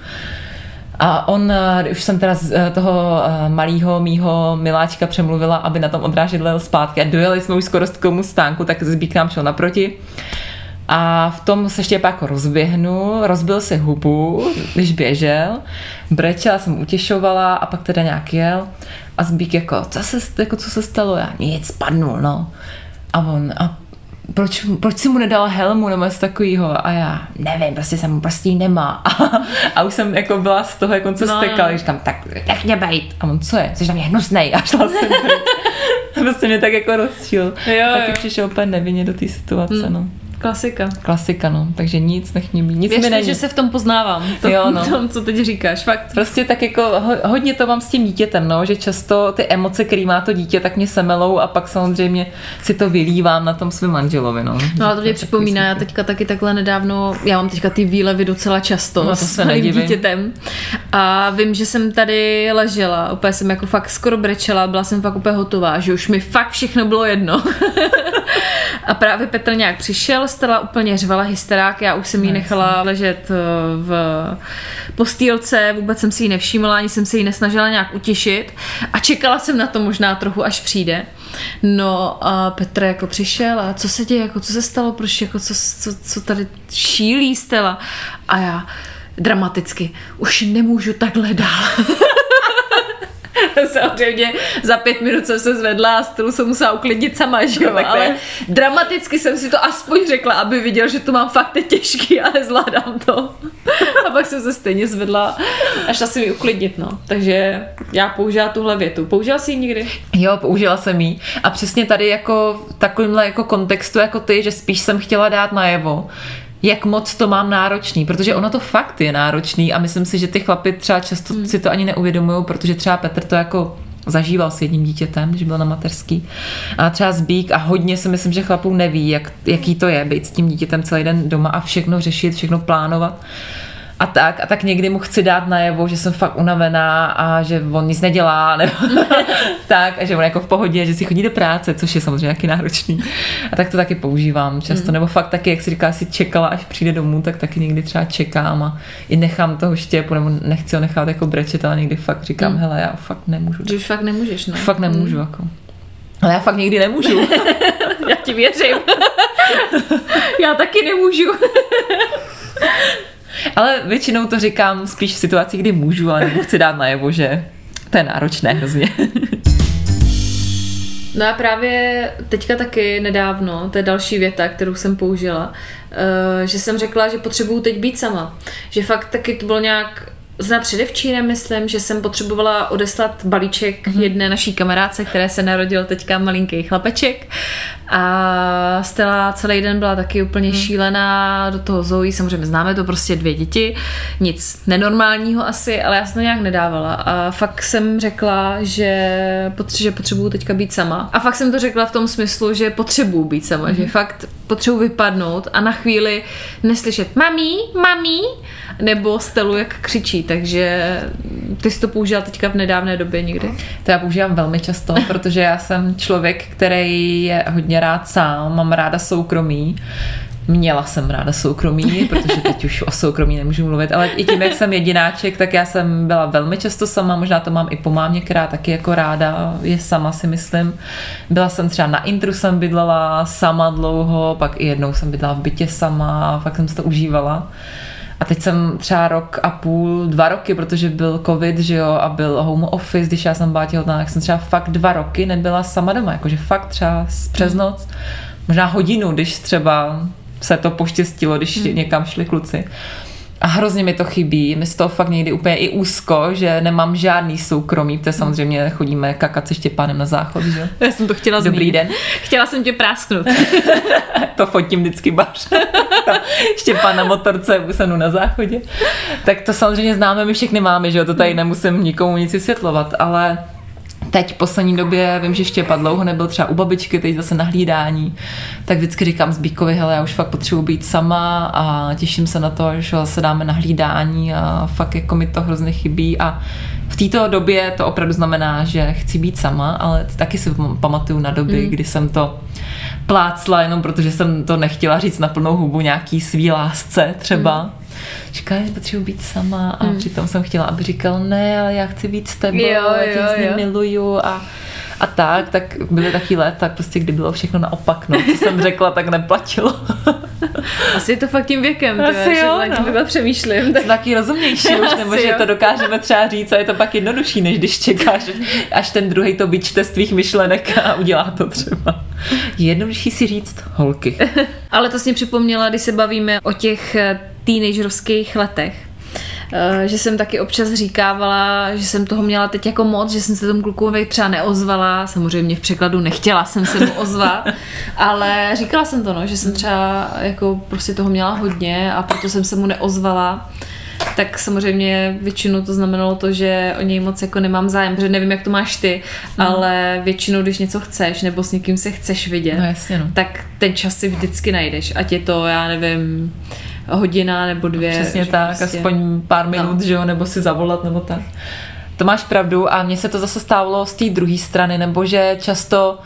A on, eh, už jsem teda z eh, toho eh, malého mýho miláčka přemluvila, aby na tom odrážedle jel zpátky a dojeli jsme už skoro k tomu stánku, tak zbík nám šel naproti. A v tom se ještě jako rozběhnu, rozbil si hubu, když běžel, brečela jsem utěšovala a pak teda nějak jel a zbík jako, co se, jako, co se stalo? Já nic, spadnul, no. A on, a proč, proč si mu nedala helmu nebo něco takového a já nevím, prostě jsem mu prostě nemá. A, a už jsem jako byla z toho, jak on se no, stekal, no. říkám, tak nech mě bejt? A on, co je, jsi na mě hnusnej. A šla jsem. Prostě mě tak jako rozčil, taky přišel úplně nevinně do té situace, hmm. no. Klasika. Klasika, no. Takže nic nech mě nic Věřte, mi není. že se v tom poznávám. To, jo, no. tom, co teď říkáš. Fakt. Prostě tak jako ho, hodně to mám s tím dítětem, no, že často ty emoce, které má to dítě, tak mě semelou a pak samozřejmě si to vylívám na tom svém manželovi, no. No a to mě připomíná, já teďka taky takhle nedávno, já mám teďka ty výlevy docela často no, s svým dítětem. A vím, že jsem tady ležela, úplně jsem jako fakt skoro brečela, byla jsem fakt úplně hotová, že už mi fakt všechno bylo jedno. a právě Petr nějak přišel, Stella úplně řvala hysterák, já už jsem ji nechala ležet eh, v postýlce, vůbec jsem si ji nevšímala, ani jsem se ji nesnažila nějak utěšit a čekala jsem na to možná trochu, až přijde. No a Petr jako přišel a co se děje, jako co se stalo, proč, jako co, co, co tady šílí Stella a já dramaticky, už nemůžu takhle dál. Samozřejmě za pět minut jsem se zvedla a stolu jsem musela uklidnit sama, že jo? No, ale dramaticky jsem si to aspoň řekla, aby viděl, že to mám fakt těžký, ale zvládám to. A pak jsem se stejně zvedla a šla si mi uklidnit, no. Takže já použila tuhle větu. Použila jsi ji někdy? Jo, použila jsem ji. A přesně tady jako takovýmhle jako kontextu jako ty, že spíš jsem chtěla dát najevo, jak moc to mám náročný, protože ono to fakt je náročný a myslím si, že ty chlapy třeba často hmm. si to ani neuvědomují, protože třeba Petr to jako zažíval s jedním dítětem, když byl na mateřský. A třeba zbík a hodně si myslím, že chlapů neví, jak, jaký to je být s tím dítětem celý den doma a všechno řešit, všechno plánovat a tak. A tak někdy mu chci dát najevo, že jsem fakt unavená a že on nic nedělá, nebo tak, a že on jako v pohodě, že si chodí do práce, což je samozřejmě taky náročný. A tak to taky používám často. Mm. Nebo fakt taky, jak si říká, si čekala, až přijde domů, tak taky někdy třeba čekám a i nechám toho štěpu, nebo nechci ho nechat jako brečet, ale někdy fakt říkám, mm. hele, já fakt nemůžu. Že už fakt nemůžeš, no. Fakt nemůžu, mm. jako. Ale já fakt nikdy nemůžu. já ti věřím. já taky nemůžu. Ale většinou to říkám spíš v situaci, kdy můžu, ale nebo chci dát najevo, že to je náročné hrozně. No a právě teďka taky nedávno, to je další věta, kterou jsem použila, eh, že jsem řekla, že potřebuju teď být sama. Že fakt taky to bylo nějak Zna předevčírem, myslím, že jsem potřebovala odeslat balíček mm-hmm. jedné naší kamarádce, které se narodil teďka malinký chlapeček a Stella celý den byla taky úplně mm. šílená do toho Zoe, samozřejmě známe to prostě dvě děti, nic nenormálního asi, ale já jsem to nějak nedávala a fakt jsem řekla, že, potře- že potřebuju teďka být sama a fakt jsem to řekla v tom smyslu, že potřebuju být sama, mm. že fakt potřebuji vypadnout a na chvíli neslyšet mami, mami, nebo Stelu jak křičí, takže ty jsi to použila teďka v nedávné době někdy? To já používám velmi často, protože já jsem člověk, který je hodně rád sám, mám ráda soukromí, Měla jsem ráda soukromí, protože teď už o soukromí nemůžu mluvit, ale i tím, jak jsem jedináček, tak já jsem byla velmi často sama, možná to mám i po mámě, která taky jako ráda je sama, si myslím. Byla jsem třeba na intru jsem bydlela sama dlouho, pak i jednou jsem bydlela v bytě sama, fakt jsem si to užívala. A teď jsem třeba rok a půl, dva roky, protože byl covid, že jo, a byl home office, když já jsem byla těhotná, tak jsem třeba fakt dva roky nebyla sama doma, jakože fakt třeba přes hmm. noc, možná hodinu, když třeba se to poštěstilo, když hmm. někam šli kluci. A hrozně mi to chybí. Mi z toho fakt někdy úplně i úzko, že nemám žádný soukromí, protože samozřejmě chodíme kakat se Štěpánem na záchod, že? Já jsem to chtěla Dobrý zmínit. den. Chtěla jsem tě prásknout. to fotím vždycky baš. Štěpán na motorce usenu na záchodě. Tak to samozřejmě známe, my všechny máme, že jo, to tady nemusím nikomu nic vysvětlovat, ale teď v poslední době, vím, že Štěpa dlouho nebyl třeba u babičky, teď zase na hlídání, tak vždycky říkám Zbíkovi, hele, já už fakt potřebuji být sama a těším se na to, že zase dáme na hlídání a fakt jako mi to hrozně chybí a v této době to opravdu znamená, že chci být sama, ale taky si pamatuju na doby, mm. kdy jsem to plácla jenom protože jsem to nechtěla říct na plnou hubu nějaký svý lásce třeba. Mm říkala, že potřebuji být sama a hmm. přitom jsem chtěla, aby říkal, ne, ale já chci být s tebou, jo, já tě jo, jo. miluju a a tak, tak byly taky let, tak prostě kdy bylo všechno naopak, no, co jsem řekla, tak neplatilo. Asi je to fakt tím věkem, Asi že jo, no. takhle přemýšlím. Tak... Jsem taky rozumnější už, nebo že jo. to dokážeme třeba říct a je to pak jednodušší, než když čekáš, až ten druhý to vyčte z tvých myšlenek a udělá to třeba. jednodušší si říct holky. Ale to s mě připomněla, když se bavíme o těch teenagerovských letech. Eh, že jsem taky občas říkávala, že jsem toho měla teď jako moc, že jsem se tomu klukovi třeba neozvala, samozřejmě v překladu nechtěla jsem se mu ozvat, ale říkala jsem to, no, že jsem třeba jako prostě toho měla hodně a proto jsem se mu neozvala tak samozřejmě většinou to znamenalo to, že o něj moc jako nemám zájem, protože nevím, jak to máš ty, hmm. ale většinou, když něco chceš nebo s někým se chceš vidět, no, jasně, no. tak ten čas si vždycky najdeš. Ať je to, já nevím, hodina nebo dvě. Přesně tak, prostě... aspoň pár no. minut, no. že jo, nebo si zavolat nebo tak. To máš pravdu a mně se to zase stávalo z té druhé strany, nebo že často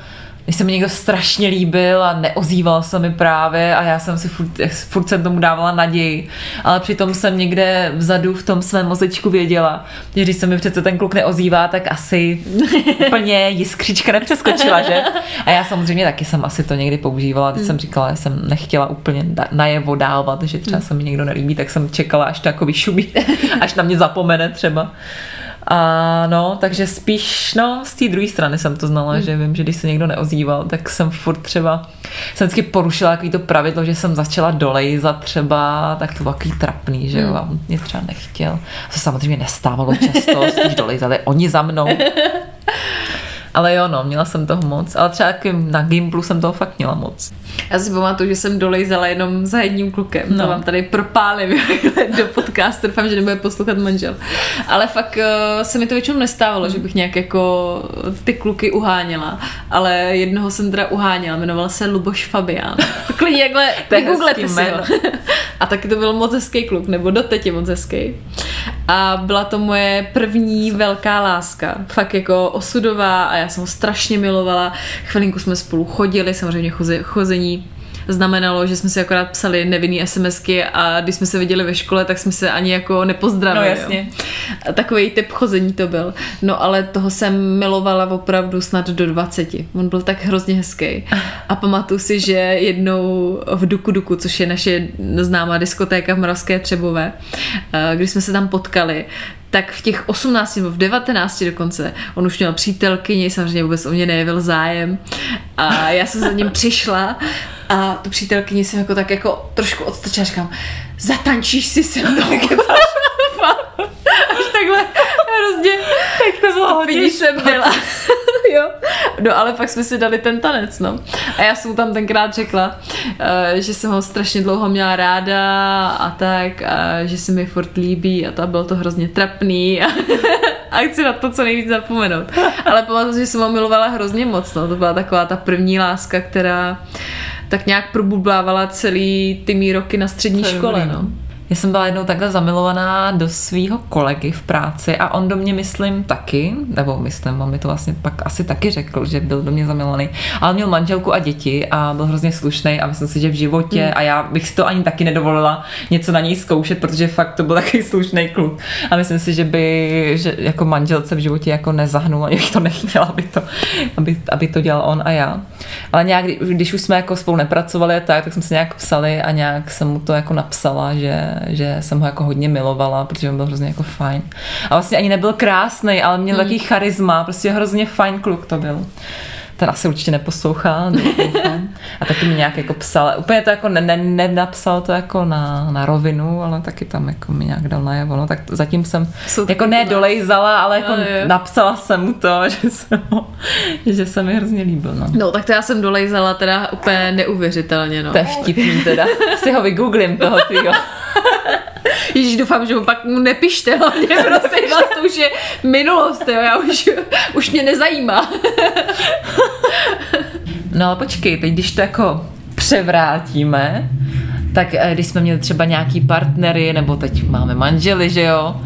když se mi někdo strašně líbil a neozýval se mi právě a já jsem si furt, furt jsem tomu dávala naději, ale přitom jsem někde vzadu v tom svém mozečku věděla, že když se mi přece ten kluk neozývá, tak asi úplně jiskřička nepřeskočila, že? A já samozřejmě taky jsem asi to někdy používala, když jsem říkala, že jsem nechtěla úplně najevo dávat, že třeba se mi někdo nelíbí, tak jsem čekala, až to jako vyšumí, až na mě zapomene třeba. A no, takže spíš, no, z té druhé strany jsem to znala, hmm. že vím, že když se někdo neozýval, tak jsem furt třeba, jsem vždycky porušila takový to pravidlo, že jsem začala dolejzat třeba, tak to bylo takový trapný, že jo, hmm. a on mě třeba nechtěl. To se samozřejmě nestávalo často, spíš dolejzali oni za mnou. Ale jo, no, měla jsem toho moc. Ale třeba na Gimplu jsem toho fakt měla moc. Já si pamatuju, že jsem dolejzala jenom za jedním klukem. No. To vám tady propálím do podcastu. Doufám, že nebude poslouchat manžel. Ale fakt uh, se mi to většinou nestávalo, že bych nějak jako ty kluky uháněla. Ale jednoho jsem teda uháněla. Jmenoval se Luboš Fabián. Klidně jakhle, vygooglete si ho. A taky to byl moc hezký kluk, nebo doteď je moc hezký. A byla to moje první velká láska. Fakt jako osudová a já jsem ho strašně milovala. Chvilinku jsme spolu chodili, samozřejmě chození znamenalo, že jsme si akorát psali nevinný SMSky a když jsme se viděli ve škole, tak jsme se ani jako nepozdravili. No jasně. Jo. Takový typ chození to byl. No ale toho jsem milovala opravdu snad do 20. On byl tak hrozně hezký. A pamatuju si, že jednou v Duku Duku, což je naše známá diskotéka v Moravské Třebové, eh, když jsme se tam potkali, tak v těch 18 nebo v 19 dokonce on už měl přítelkyni, samozřejmě vůbec o mě nejevil zájem a já jsem za ním přišla a tu přítelkyni jsem jako tak jako trošku odstrčila, říkám, zatančíš si se mnou. Až takhle hrozně tak to bylo hodně jsem byla. jo. No ale pak jsme si dali ten tanec, no. A já jsem mu tam tenkrát řekla, uh, že jsem ho strašně dlouho měla ráda a tak, a že se mi furt líbí a to bylo to hrozně trapný a, a chci na to co nejvíc zapomenout. Ale pamatuju, že jsem ho milovala hrozně moc, no. To byla taková ta první láska, která tak nějak probublávala celý ty mý roky na střední škole, no. Já jsem byla jednou takhle zamilovaná do svého kolegy v práci a on do mě, myslím, taky, nebo myslím, on mi to vlastně pak asi taky řekl, že byl do mě zamilovaný, ale měl manželku a děti a byl hrozně slušný a myslím si, že v životě, hmm. a já bych si to ani taky nedovolila něco na něj zkoušet, protože fakt to byl takový slušný kluk a myslím si, že by že jako manželce v životě jako nezahnul, ani bych to nechtěla, aby to, aby, aby to dělal on a já. Ale nějak, když už jsme jako spolu nepracovali a tak, tak jsme se nějak psali a nějak jsem mu to jako napsala, že že jsem ho jako hodně milovala, protože on byl hrozně jako fajn. A vlastně ani nebyl krásný, ale měl hmm. takový charisma, prostě hrozně fajn kluk to byl ten asi určitě neposlouchá, A taky mi nějak jako psal, úplně to jako ne, ne, nenapsal to jako na, na rovinu, ale taky tam jako mi nějak dal najevo, no tak zatím jsem Jsou jako ne dolejzala, ale jako no, napsala jsem mu to, že, ho, že se mi hrozně líbil, no. No tak to já jsem dolejzala teda úplně neuvěřitelně, no. To je vtipný teda, si ho vygooglím toho tvýho. Ježíš, doufám, že mu pak mu nepište, hlavně prosím vás, to už je minulost, jo, já už, už mě nezajímá. No ale počkej, teď když to jako převrátíme, tak eh, když jsme měli třeba nějaký partnery, nebo teď máme manžely, že jo,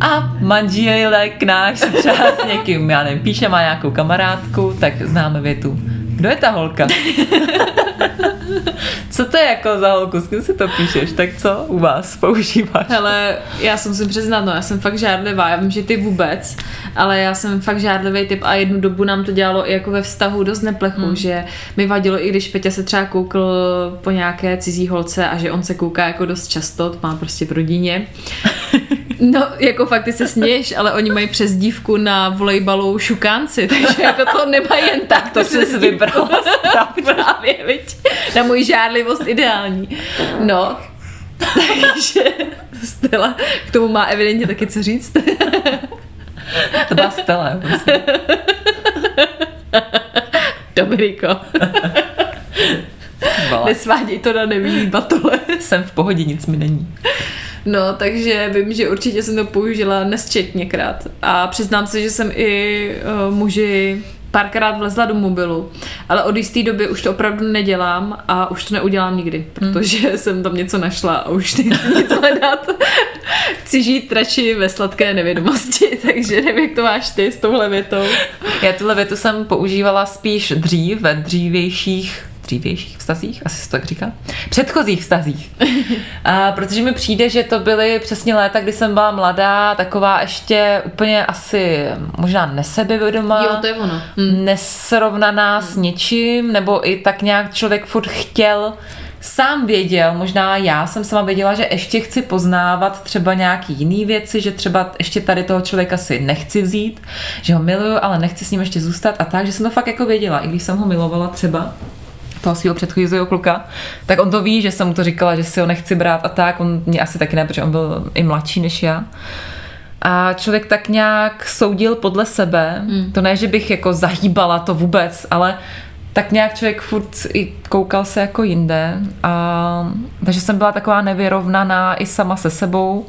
a manželek náš se třeba s někým, já nevím, píše, má nějakou kamarádku, tak známe větu. Kdo je ta holka? co to je jako za holku, s kým si to píšeš, tak co u vás používáš? Hele, já jsem si přiznat, no, já jsem fakt žádlivá, já vím, že ty vůbec, ale já jsem fakt žádlivý typ a jednu dobu nám to dělalo i jako ve vztahu dost neplechu, hmm. že mi vadilo, i když Peťa se třeba koukl po nějaké cizí holce a že on se kouká jako dost často, to má prostě v rodině. No, jako fakt ty se směješ, ale oni mají přezdívku na volejbalu šukánci, takže jako to nemají jen tak. To jsi vybral. Právě, viď? Na moji žádlivost ideální. No, takže Stella k tomu má evidentně taky co říct. To byla Stella. Prostě. Dominiko. Nesváděj to na nevinný batole. Jsem v pohodě, nic mi není. No, takže vím, že určitě jsem to použila nesčetněkrát. A přiznám se, že jsem i uh, muži párkrát vlezla do mobilu, ale od jisté doby už to opravdu nedělám a už to neudělám nikdy, protože hmm. jsem tam něco našla a už nechci nic hledat. Chci žít radši ve sladké nevědomosti, takže nevím, jak to máš ty s touhle větou. Já tuhle větu jsem používala spíš dřív, ve dřívějších dřívějších vztazích, asi se to tak říká, předchozích vztazích. A protože mi přijde, že to byly přesně léta, kdy jsem byla mladá, taková ještě úplně asi možná nesebevědomá. Jo, to je ono. Hmm. Nesrovnaná hmm. s něčím, nebo i tak nějak člověk furt chtěl sám věděl, možná já jsem sama věděla, že ještě chci poznávat třeba nějaký jiný věci, že třeba ještě tady toho člověka si nechci vzít, že ho miluju, ale nechci s ním ještě zůstat a tak, že jsem to fakt jako věděla, i když jsem ho milovala třeba toho svého předchozího kluka, tak on to ví, že jsem mu to říkala, že si ho nechci brát a tak, on mě asi taky ne, protože on byl i mladší než já. A člověk tak nějak soudil podle sebe, hmm. to ne, že bych jako zahýbala to vůbec, ale tak nějak člověk furt i koukal se jako jinde. A, takže jsem byla taková nevyrovnaná i sama se sebou.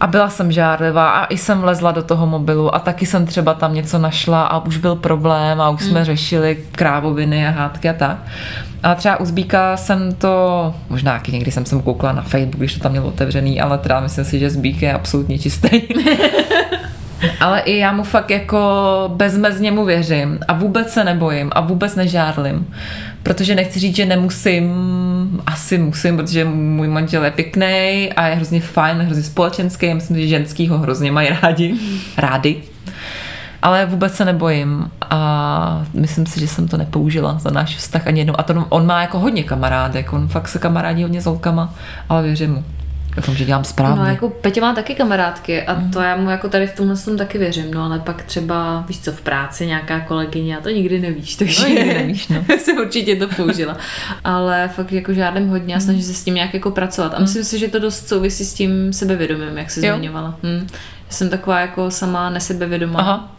A byla jsem žárlivá a i jsem lezla do toho mobilu a taky jsem třeba tam něco našla a už byl problém a už jsme hmm. řešili krávoviny a hádky a tak. A třeba u Zbíka jsem to, možná taky někdy jsem sem koukla na Facebook, když to tam mělo otevřený, ale teda myslím si, že Zbík je absolutně čistý. ale i já mu fakt jako bezmezně mu věřím a vůbec se nebojím a vůbec nežárlim protože nechci říct, že nemusím, asi musím, protože můj manžel je pěkný a je hrozně fajn, hrozně společenský, myslím, že ženský ho hrozně mají rádi, rády. Ale vůbec se nebojím a myslím si, že jsem to nepoužila za náš vztah ani jednou. A to on má jako hodně kamarádek, on fakt se kamarádí hodně s holkama, ale věřím mu. Doufám, že dělám správně. No jako Petě má taky kamarádky a mm. to já mu jako tady v tomhle tom taky věřím, no ale pak třeba, víš co, v práci nějaká kolegyně a to nikdy nevíš, takže no, nikdy nevíš, no. jsem určitě to použila. ale fakt jako žádným hodně a snažím se s tím nějak jako pracovat a myslím si, že to dost souvisí s tím sebevědomím, jak se zmiňovala. Hm. Já jsem taková jako sama nesebevědomá. Aha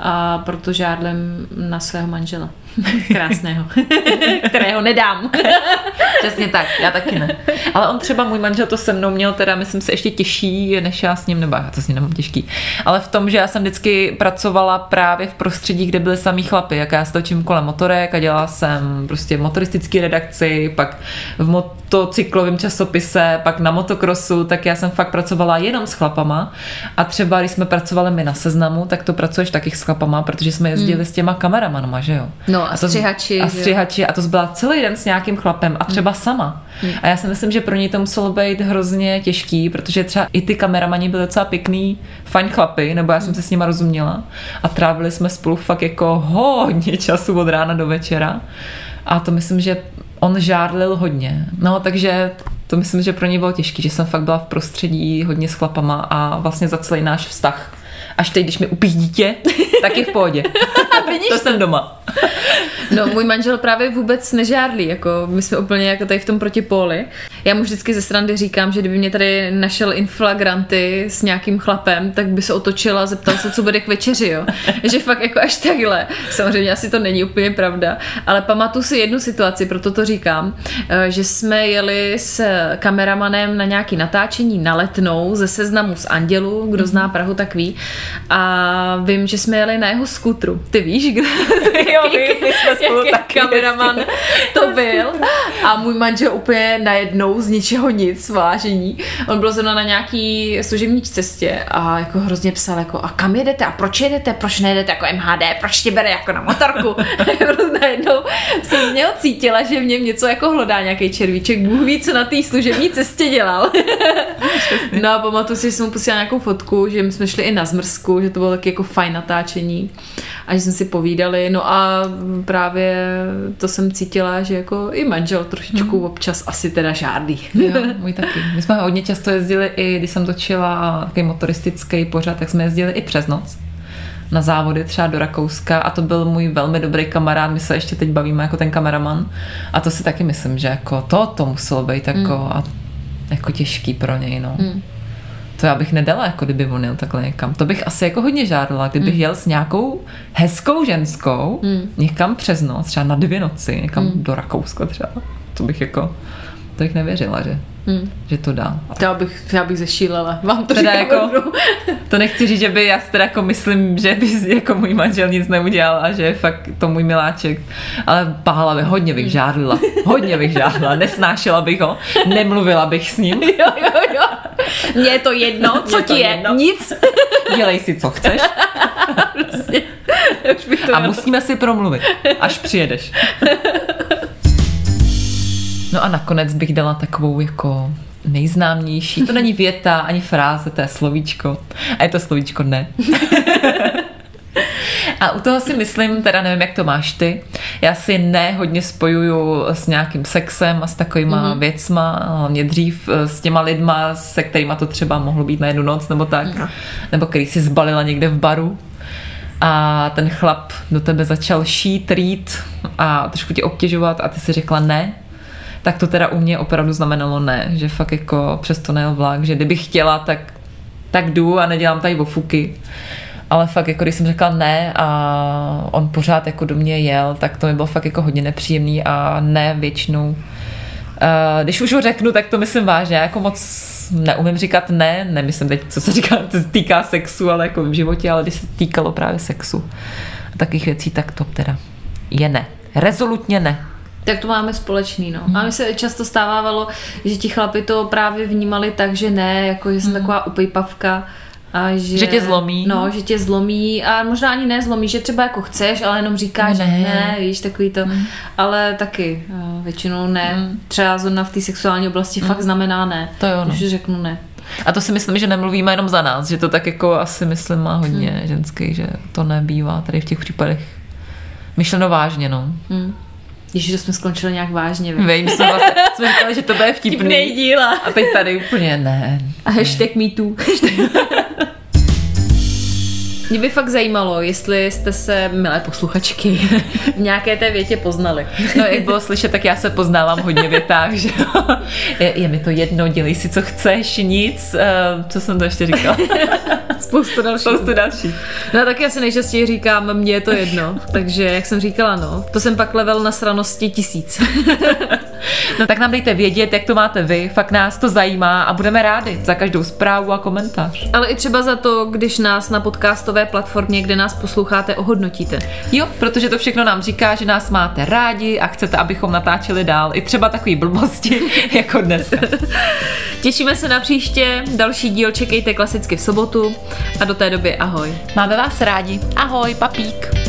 a proto žádlem na svého manžela. Krásného. Kterého nedám. Přesně tak, já taky ne. Ale on třeba, můj manžel to se mnou měl teda, myslím si, ještě těžší, než já s ním, nebo já to s ním nemám těžký. Ale v tom, že já jsem vždycky pracovala právě v prostředí, kde byly samý chlapy, jak já stočím kolem motorek a dělala jsem prostě v motoristické redakci, pak v motocyklovém časopise, pak na motokrosu, tak já jsem fakt pracovala jenom s chlapama a třeba, když jsme pracovali my na seznamu, tak to pracuješ taky s chlapama, protože jsme jezdili hmm. s těma kameramanama, že jo. No a, a to, střihači. A střihači a to byla celý den s nějakým chlapem a třeba hmm. sama. Hmm. A já si myslím, že pro něj to muselo být hrozně těžký, protože třeba i ty kameramani byly docela pěkný, fajn chlapy, nebo já jsem hmm. se s nima rozuměla a trávili jsme spolu fakt jako hodně času od rána do večera. A to myslím, že on žádlil hodně. No, takže to myslím, že pro něj bylo těžké, že jsem fakt byla v prostředí hodně s chlapama a vlastně za celý náš vztah až teď, když mi upíš dítě, tak je v pohodě. to jsem doma. no, můj manžel právě vůbec nežádlí, jako my jsme úplně jako tady v tom protipóli. Já mu vždycky ze srandy říkám, že kdyby mě tady našel inflagranty s nějakým chlapem, tak by se otočila a zeptal se, co bude k večeři, jo. že fakt jako až takhle. Samozřejmě asi to není úplně pravda, ale pamatuju si jednu situaci, proto to říkám, eh, že jsme jeli s kameramanem na nějaký natáčení na letnou ze seznamu z Andělu, kdo zná Prahu, tak ví. A vím, že jsme jeli na jeho skutru. Ty víš, kdo? Jo, vím, my jsme spolu taky kameraman to byl. A můj manžel úplně najednou z ničeho nic, vážení. On byl zrovna na nějaký služební cestě a jako hrozně psal jako a kam jedete a proč jedete, proč nejedete jako MHD, proč tě bere jako na motorku. najednou jsem z něho cítila, že v něm něco jako hlodá nějaký červíček. Bůh ví, co na té služební cestě dělal. no a pamatuju si, že jsem mu posílala nějakou fotku, že my jsme šli i na zmrzku, že to bylo taky jako fajn natáčení a že jsme si povídali. No a právě to jsem cítila, že jako i manžel trošičku hmm. občas asi teda žádný. Jo, můj taky. My jsme hodně často jezdili i, když jsem točila takový motoristický pořad, tak jsme jezdili i přes noc na závody třeba do Rakouska a to byl můj velmi dobrý kamarád, my se ještě teď bavíme jako ten kameraman a to si taky myslím, že jako to, to muselo být jako, mm. a, jako těžký pro něj, no. Mm. To já bych nedala, jako kdyby on jel takhle někam. To bych asi jako hodně žádala, kdybych mm. jel s nějakou hezkou ženskou mm. někam přes noc, třeba na dvě noci, někam mm. do Rakouska třeba. To bych jako, bych nevěřila, že Hmm. Že to dá. Já bych, já bych zešílela. Vám to teda jako, To nechci říct, že by já teda jako myslím, že by jako můj manžel nic neudělal a že je fakt to můj miláček. Ale pahala by, hodně bych žádlila. Hodně bych žádlila. Nesnášela bych ho. Nemluvila bych s ním. Jo, jo, jo. Mně je to jedno, co ti je. Jedno. Nic. Dělej si, co chceš. Prostě. a musíme si promluvit, až přijedeš. No a nakonec bych dala takovou jako nejznámější. To není věta, ani fráze, to je slovíčko. A je to slovíčko ne. A u toho si myslím, teda nevím, jak to máš ty, já si ne hodně spojuju s nějakým sexem a s takovýma mm-hmm. věcma, hlavně dřív eh, s těma lidma, se kterými to třeba mohlo být na jednu noc nebo tak, no. nebo který si zbalila někde v baru a ten chlap do tebe začal šít, rýt a trošku tě obtěžovat a ty si řekla ne, tak to teda u mě opravdu znamenalo ne, že fakt jako přesto nejel vlak, že kdybych chtěla, tak, tak jdu a nedělám tady ofuky. Ale fakt, jako když jsem řekla ne a on pořád jako do mě jel, tak to mi bylo fakt jako hodně nepříjemný a ne většinou. Uh, když už ho řeknu, tak to myslím vážně. Já jako moc neumím říkat ne, nemyslím teď, co se říká, týká sexu, ale jako v životě, ale když se týkalo právě sexu a takových věcí, tak to teda je ne. Rezolutně ne. Tak to máme společný, no. Hmm. A mi se často stávalo, že ti chlapi to právě vnímali tak, že ne, jako že jsem hmm. taková upejpavka. A že, že tě zlomí. No, že tě zlomí a možná ani ne zlomí, že třeba jako chceš, ale jenom říkáš, ne, ne víš, takový to. Hmm. Ale taky uh, většinou ne. Hmm. Třeba zrovna v té sexuální oblasti hmm. fakt znamená ne. To jo, no. Když řeknu ne. A to si myslím, že nemluvíme jenom za nás, že to tak jako asi myslím má hodně hmm. ženský, že to nebývá tady v těch případech myšleno vážně, no. Když jsme skončili nějak vážně. Vím, jsme, vlastně, jsme říkali, že to bude vtipný. Vtipný díla. A teď tady úplně ne. A hashtag me too. Mě by fakt zajímalo, jestli jste se, milé posluchačky, v nějaké té větě poznali. No, jak bylo slyšet, tak já se poznávám hodně větách, že je, je mi to jedno, dělej si, co chceš, nic. Uh, co jsem to ještě říkala? Spoustu dalších. Spoustu dalších. No tak já si nejčastěji říkám, mně je to jedno. Takže, jak jsem říkala, no, to jsem pak level na sranosti tisíc. no tak nám dejte vědět, jak to máte vy, fakt nás to zajímá a budeme rádi za každou zprávu a komentář. Ale i třeba za to, když nás na podcastové platformě, kde nás posloucháte, ohodnotíte. Jo, protože to všechno nám říká, že nás máte rádi a chcete, abychom natáčeli dál. I třeba takový blbosti, jako dnes. Těšíme se na příště, další díl čekejte klasicky v sobotu a do té doby ahoj. Máme vás rádi. Ahoj, papík.